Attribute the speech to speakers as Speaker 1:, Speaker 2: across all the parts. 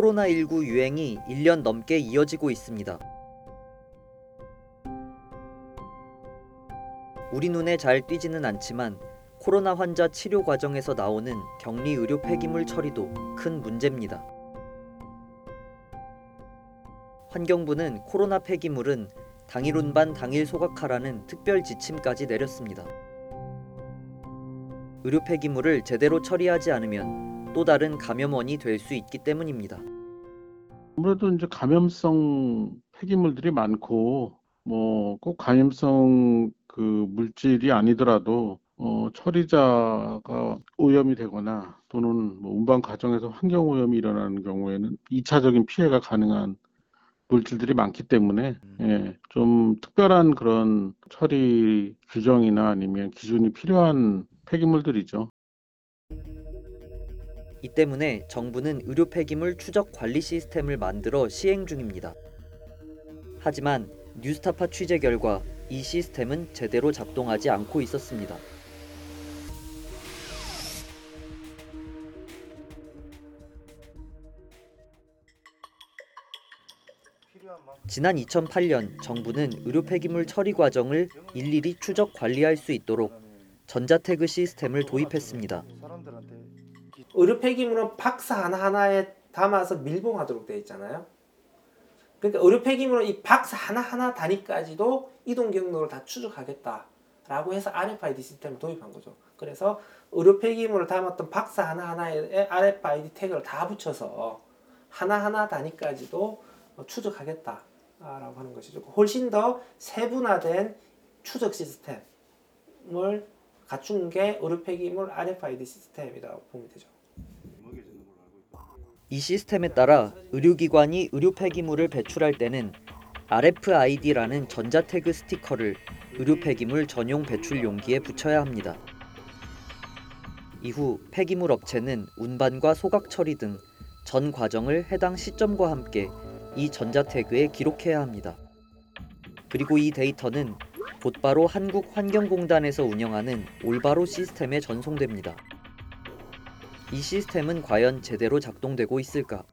Speaker 1: 코로나19 유행이 1년 넘게 이어지고 있습니다. 우리 눈에 잘 띄지는 않지만 코로나 환자 치료 과정에서 나오는 격리 의료 폐기물 처리도 큰 문제입니다. 환경부는 코로나 폐기물은 당일 운반 당일 소각하라는 특별 지침까지 내렸습니다. 의료 폐기물을 제대로 처리하지 않으면 또 다른 감염원이 될 수 있기 때문입니다.
Speaker 2: 아무래도 이제 감염성 폐기물들이 많고 뭐 꼭 감염성 그 물질이 아니더라도 어, 처리자가 오염이 되거나 또는 뭐 운반 과정에서 환경 오염이 일어나는 경우에는 2차적인 피해가 가능한 물질들이 많기 때문에 예, 좀 특별한 그런 처리 규정이나 아니면 기준이 필요한 폐기물들이죠.
Speaker 1: 이 때문에 정부는 의료 폐기물 추적 관리 시스템을 만들어 시행 중입니다. 하지만 뉴스타파 취재 결과 이 시스템은 제대로 작동하지 않고 있었습니다. 지난 2008년 정부는 의료 폐기물 처리 과정을 일일이 추적 관리할 수 있도록 전자태그 시스템을 도입했습니다.
Speaker 3: 의료 폐기물은 박스 하나하나에 담아서 밀봉하도록 되어 있잖아요. 그러니까 의료 폐기물은 이 박스 하나하나 단위까지도 이동 경로를 다 추적하겠다라고 해서 RFID 시스템을 도입한 거죠. 그래서 의료 폐기물을 담았던 박스 하나하나에 RFID 태그를 다 붙여서 하나하나 단위까지도 추적하겠다라고 하는 것이죠. 훨씬 더 세분화된 추적 시스템을 갖춘 게 의료 폐기물 RFID 시스템이라고 보면 되죠.
Speaker 1: 이 시스템에 따라 의료기관이 의료 폐기물을 배출할 때는 RFID라는 전자태그 스티커를 의료 폐기물 전용 배출 용기에 붙여야 합니다. 이후 폐기물 업체는 운반과 소각 처리 등 전 과정을 해당 시점과 함께 이 전자태그에 기록해야 합니다. 그리고 이 데이터는 곧바로 한국환경공단에서 운영하는 올바로 시스템에 전송됩니다. 이 시스템은 과연 제대로 작동되고 있을까?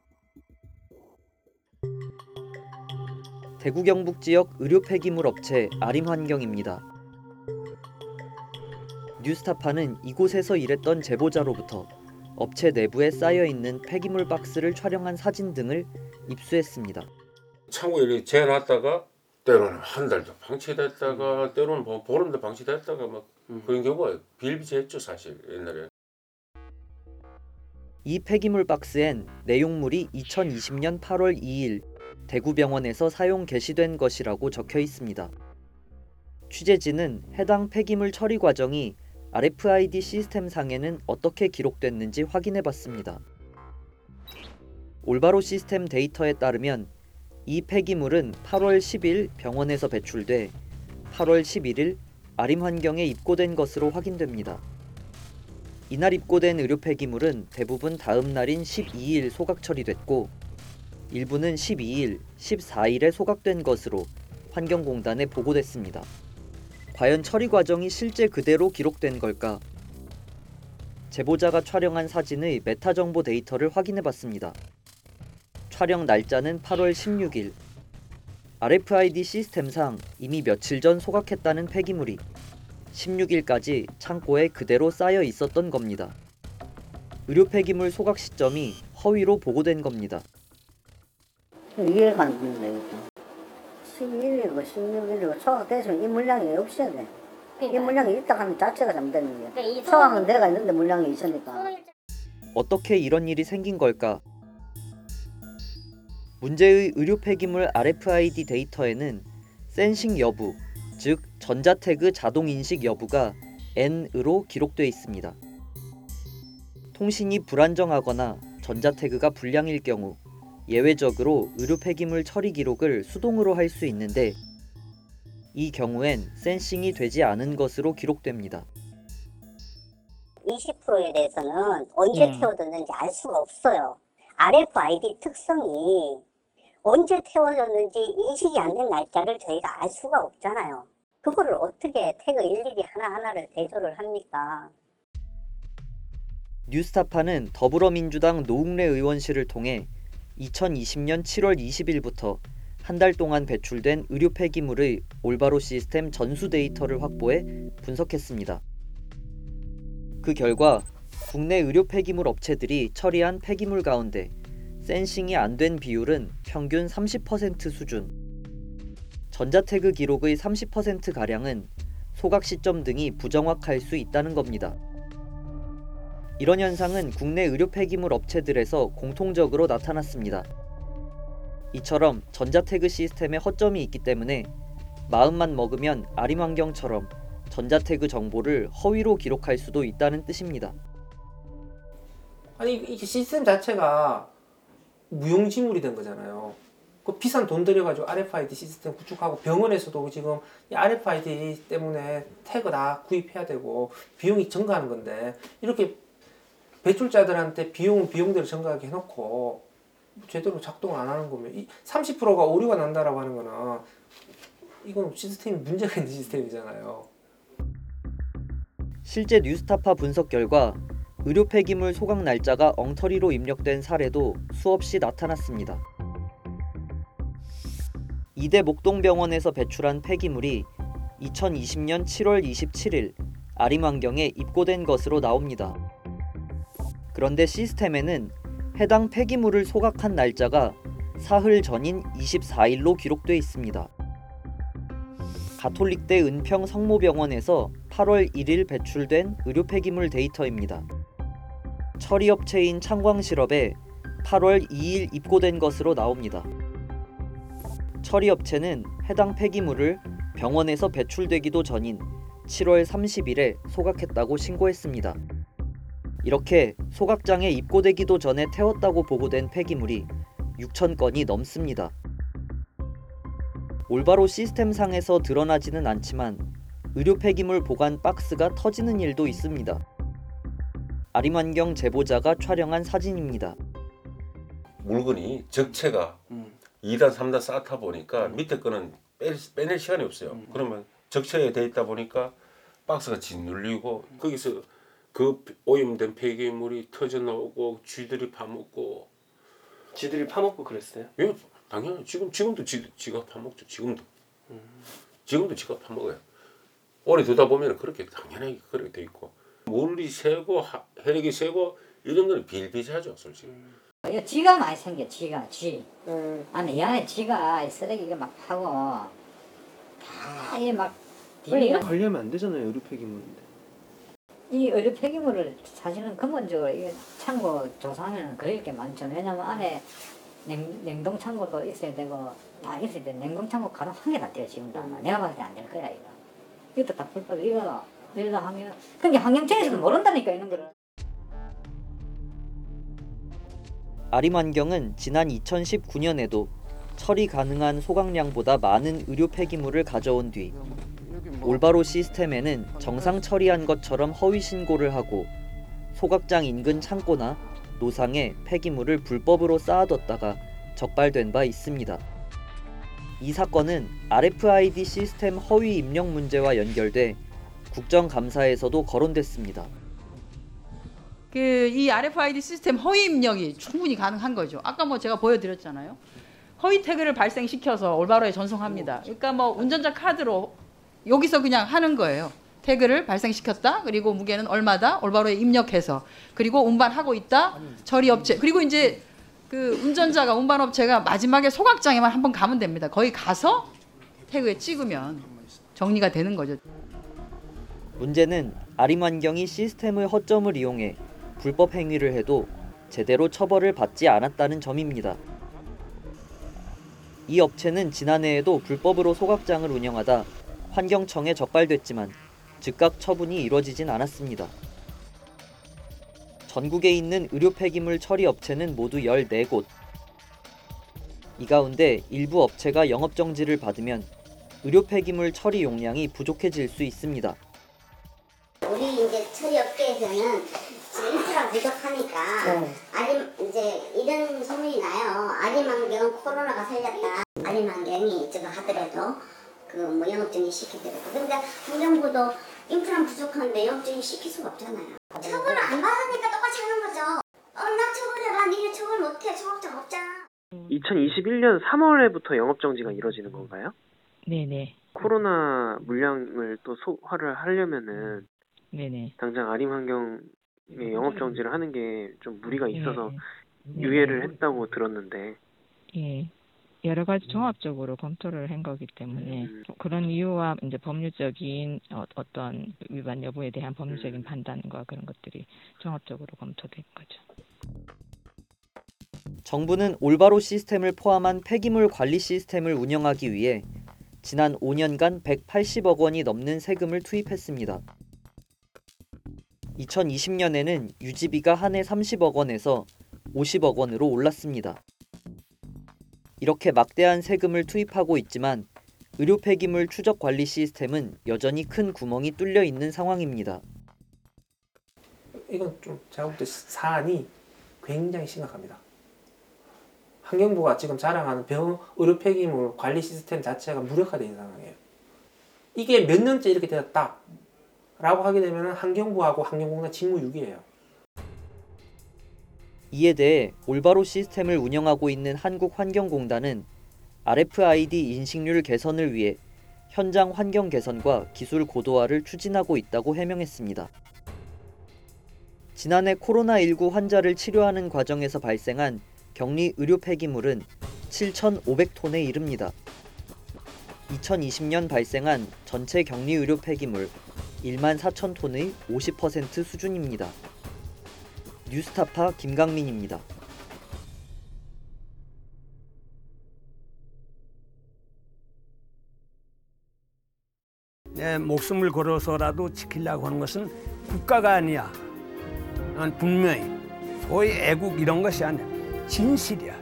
Speaker 1: 대구 경북 지역 의료 폐기물 업체 아림환경입니다. 뉴스타파는 이곳에서 일했던 제보자로부터 업체 내부에 쌓여 있는 폐기물 박스를 촬영한 사진 등을 입수했습니다.
Speaker 4: 창고에 이렇게 재놨다가 때로는 한 달도 방치됐다가 때로는 뭐 보름도 방치됐다가 막 그런 경우가 비일비재했죠 사실 옛날에.
Speaker 1: 이 폐기물 박스엔 내용물이 2020년 8월 2일 대구병원에서 사용 개시된 것이라고 적혀 있습니다. 취재진은 해당 폐기물 처리 과정이 RFID 시스템 상에는 어떻게 기록됐는지 확인해 봤습니다. 올바로 시스템 데이터에 따르면 이 폐기물은 8월 10일 병원에서 배출돼 8월 11일 아림 환경에 입고된 것으로 확인됩니다. 이날 입고된 의료 폐기물은 대부분 다음 날인 12일 소각 처리됐고 일부는 12일, 14일에 소각된 것으로 환경공단에 보고됐습니다. 과연 처리 과정이 실제 그대로 기록된 걸까? 제보자가 촬영한 사진의 메타 정보 데이터를 확인해 봤습니다. 촬영 날짜는 8월 16일. RFID 시스템상 이미 며칠 전 소각했다는 폐기물이 16일까지 창고에 그대로 쌓여 있었던 겁니다. 의료 폐기물 소각 시점이 허위로 보고된 겁니다.
Speaker 5: 이해가 안 된다 이거 11일이고 16일이고 소각됐으면 이 물량이 없어야 돼. 이 물량이 있다 하면 자체가 잘못되는 거야. 소각은 내가 있는데 물량이 있으니까.
Speaker 1: 어떻게 이런 일이 생긴 걸까? 문제의 의료 폐기물 RFID 데이터에는 센싱 여부, 즉 전자태그 자동 인식 여부가 N으로 기록되어 있습니다. 통신이 불안정하거나 전자태그가 불량일 경우 예외적으로 의료 폐기물 처리 기록을 수동으로 할 수 있는데 이 경우엔 센싱이 되지 않은 것으로 기록됩니다.
Speaker 6: 20%에 대해서는 언제
Speaker 5: 네.
Speaker 6: 태워졌는지 알 수가 없어요. RFID 특성이 언제 태워졌는지 인식이 안 된 날짜를 저희가 알 수가 없잖아요. 그거를 어떻게 태그 일일이 하나하나를 대조를 합니까?
Speaker 1: 뉴스타파는 더불어민주당 노웅래 의원실을 통해 2020년 7월 20일부터 한 달 동안 배출된 의료 폐기물의 올바로 시스템 전수 데이터를 확보해 분석했습니다. 그 결과 국내 의료 폐기물 업체들이 처리한 폐기물 가운데 센싱이 안 된 비율은 평균 30% 수준. 전자태그 기록의 30% 가량은 소각 시점 등이 부정확할 수 있다는 겁니다. 이런 현상은 국내 의료 폐기물 업체들에서 공통적으로 나타났습니다. 이처럼 전자태그 시스템에 허점이 있기 때문에 마음만 먹으면 아림 환경처럼 전자태그 정보를 허위로 기록할 수도 있다는 뜻입니다.
Speaker 3: 아니 이 시스템 자체가 무용지물이 된 거잖아요. 그 비싼 돈 들여가지고 RFID 시스템 구축하고 병원에서도 지금 이 RFID 때문에 태그 다 구입해야 되고 비용이 증가하는 건데 이렇게 배출자들한테 비용은 비용대로 증가하게 해놓고 제대로 작동을 안 하는 거면 이 30%가 오류가 난다라고 하는 거는 이건 시스템이 문제가 있는 시스템이잖아요.
Speaker 1: 실제 뉴스타파 분석 결과 의료 폐기물 소각 날짜가 엉터리로 입력된 사례도 수없이 나타났습니다. 이대 목동병원에서 배출한 폐기물이 2020년 7월 27일 아림환경에 입고된 것으로 나옵니다. 그런데 시스템에는 해당 폐기물을 소각한 날짜가 사흘 전인 24일로 기록돼 있습니다. 가톨릭대 은평 성모병원에서 8월 1일 배출된 의료 폐기물 데이터입니다. 처리업체인 창광실업에 8월 2일 입고된 것으로 나옵니다. 처리업체는 해당 폐기물을 병원에서 배출되기도 전인 7월 30일에 소각했다고 신고했습니다. 이렇게 소각장에 입고되기도 전에 태웠다고 보고된 폐기물이 6천 건이 넘습니다. 올바로 시스템상에서 드러나지는 않지만 의료 폐기물 보관 박스가 터지는 일도 있습니다. 아림환경 제보자가 촬영한 사진입니다.
Speaker 4: 물건이 적체가
Speaker 3: 음.
Speaker 4: 2단 3단 쌓다 보니까 밑에 거는 빼, 빼낼 시간이 없어요. 그러면 적체에 돼 있다 보니까 박스가 짓눌리고 거기서 그 오염된 폐기물이 터져 나오고 쥐들이 파먹고
Speaker 3: 지들이 파먹고 그랬어요.
Speaker 4: 예, 당연히 지금 지금도 지, 지가 파먹죠. 지금도 지금도 지가 파먹어요. 오래 두다 보면 그렇게 당연하게 그렇게 돼 있고 물이 새고 하- 혈액이 새고 이 정도는 비일비재하죠, 솔직히.
Speaker 5: 이거 쥐가 많이 생겨 쥐가 쥐
Speaker 3: 음.
Speaker 5: 안에 이 안에 쥐가 쓰레기가 막 파고 다이막 디비가
Speaker 3: 관리하면 안 되잖아요 의료 폐기물인데.
Speaker 5: 이 의료 폐기물을 사실은 근본적으로 이 창고 조사하면 그럴 게 많죠. 왜냐면 안에 냉, 냉동 창고도 있어야 되고 다 있어야 돼. 냉동 창고 가동한 게다 돼요 지금도 아마. 내가 봤을 때 안 될 거야 이거. 이것도 다 불법 이거 이러다 하면 근데 환경청에서도 모른다니까 이런 거를.
Speaker 1: 아림환경은 지난 2019년에도 처리 가능한 소각량보다 많은 의료 폐기물을 가져온 뒤 올바로 시스템에는 정상 처리한 것처럼 허위 신고를 하고 소각장 인근 창고나 노상에 폐기물을 불법으로 쌓아뒀다가 적발된 바 있습니다. 이 사건은 RFID 시스템 허위 입력 문제와 연결돼 국정감사에서도 거론됐습니다.
Speaker 7: 그 이 RFID 시스템 허위 입력이 충분히 가능한 거죠. 아까 뭐 제가 보여드렸잖아요. 허위 태그를 발생시켜서 올바로에 전송합니다. 그러니까 뭐 운전자 카드로 여기서 그냥 하는 거예요. 태그를 발생시켰다. 그리고 무게는 얼마다. 올바로에 입력해서 그리고 운반하고 있다. 처리 업체. 그리고 이제 그 운전자가 운반 업체가 마지막에 소각장에만 한번 가면 됩니다. 거기 가서 태그에 찍으면 정리가 되는 거죠.
Speaker 1: 문제는 아림환경이 시스템의 허점을 이용해 불법 행위를 해도 제대로 처벌을 받지 않았다는 점입니다. 이 업체는 지난해에도 불법으로 소각장을 운영하다 환경청에 적발됐지만 즉각 처분이 이뤄지진 않았습니다. 전국에 있는 의료 폐기물 처리 업체는 모두 14곳. 이 가운데 일부 업체가 영업 정지를 받으면 의료 폐기물 처리 용량이 부족해질 수 있습니다.
Speaker 6: 지금 인프라 부족하니까 아림 이제 이런 소문이 나요. 아림환경은 코로나가 살렸다. 아림환경이 저거 하더라도 그뭐 영업증이 시키더라도 근데 환경부도 인프라 부족한데 영업증이 시킬 수가 없잖아요. 처벌을 안 받으니까 똑같이 하는 거죠. 어, 나 처벌해라. 니네 처벌 못해. 소각장 없잖아.
Speaker 8: 2021년 3월에부터 영업 정지가 이루어지는 건가요?
Speaker 9: 네네.
Speaker 8: 코로나 물량을 또 소화를 하려면은
Speaker 9: 네네.
Speaker 8: 당장 아림 환경에 영업 정지를 하는 게 좀 무리가 있어서
Speaker 9: 네.
Speaker 8: 유예를 했다고 들었는데
Speaker 9: 예. 여러 가지 종합적으로 검토를 한 거기 때문에
Speaker 8: 음.
Speaker 9: 그런 이유와 이제 법률적인 어, 어떤 위반 여부에 대한 법률적인 판단과 그런 것들이 종합적으로 검토된 거죠.
Speaker 1: 정부는 올바로 시스템을 포함한 폐기물 관리 시스템을 운영하기 위해 지난 5년간 180억 원이 넘는 세금을 투입했습니다. 2020년에는 유지비가 한 해 30억 원에서 50억 원으로 올랐습니다. 이렇게 막대한 세금을 투입하고 있지만 의료 폐기물 추적 관리 시스템은 여전히 큰 구멍이 뚫려 있는 상황입니다.
Speaker 3: 이건 좀 제가 볼 때 사안이 굉장히 심각합니다. 환경부가 지금 자랑하는 병 의료 폐기물 관리 시스템 자체가 무력화된 상황이에요. 이게 몇 년째 이렇게 되었다. 라고 하게 되면 환경부하고 환경공단 직무유기예요.
Speaker 1: 이에 대해 올바로 시스템을 운영하고 있는 한국환경공단은 RFID 인식률 개선을 위해 현장 환경 개선과 기술 고도화를 추진하고 있다고 해명했습니다. 지난해 코로나19 환자를 치료하는 과정에서 발생한 격리 의료 폐기물은 7,500톤에 이릅니다. 2020년 발생한 전체 격리 의료 폐기물 1만 4천 톤의 50% 수준입니다. 뉴스타파 김강민입니다.
Speaker 10: 내 목숨을 걸어서라도 지키려고 하는 것은 국가가 아니야. 난 분명히 소위 애국 이런 것이 아니야. 진실이야.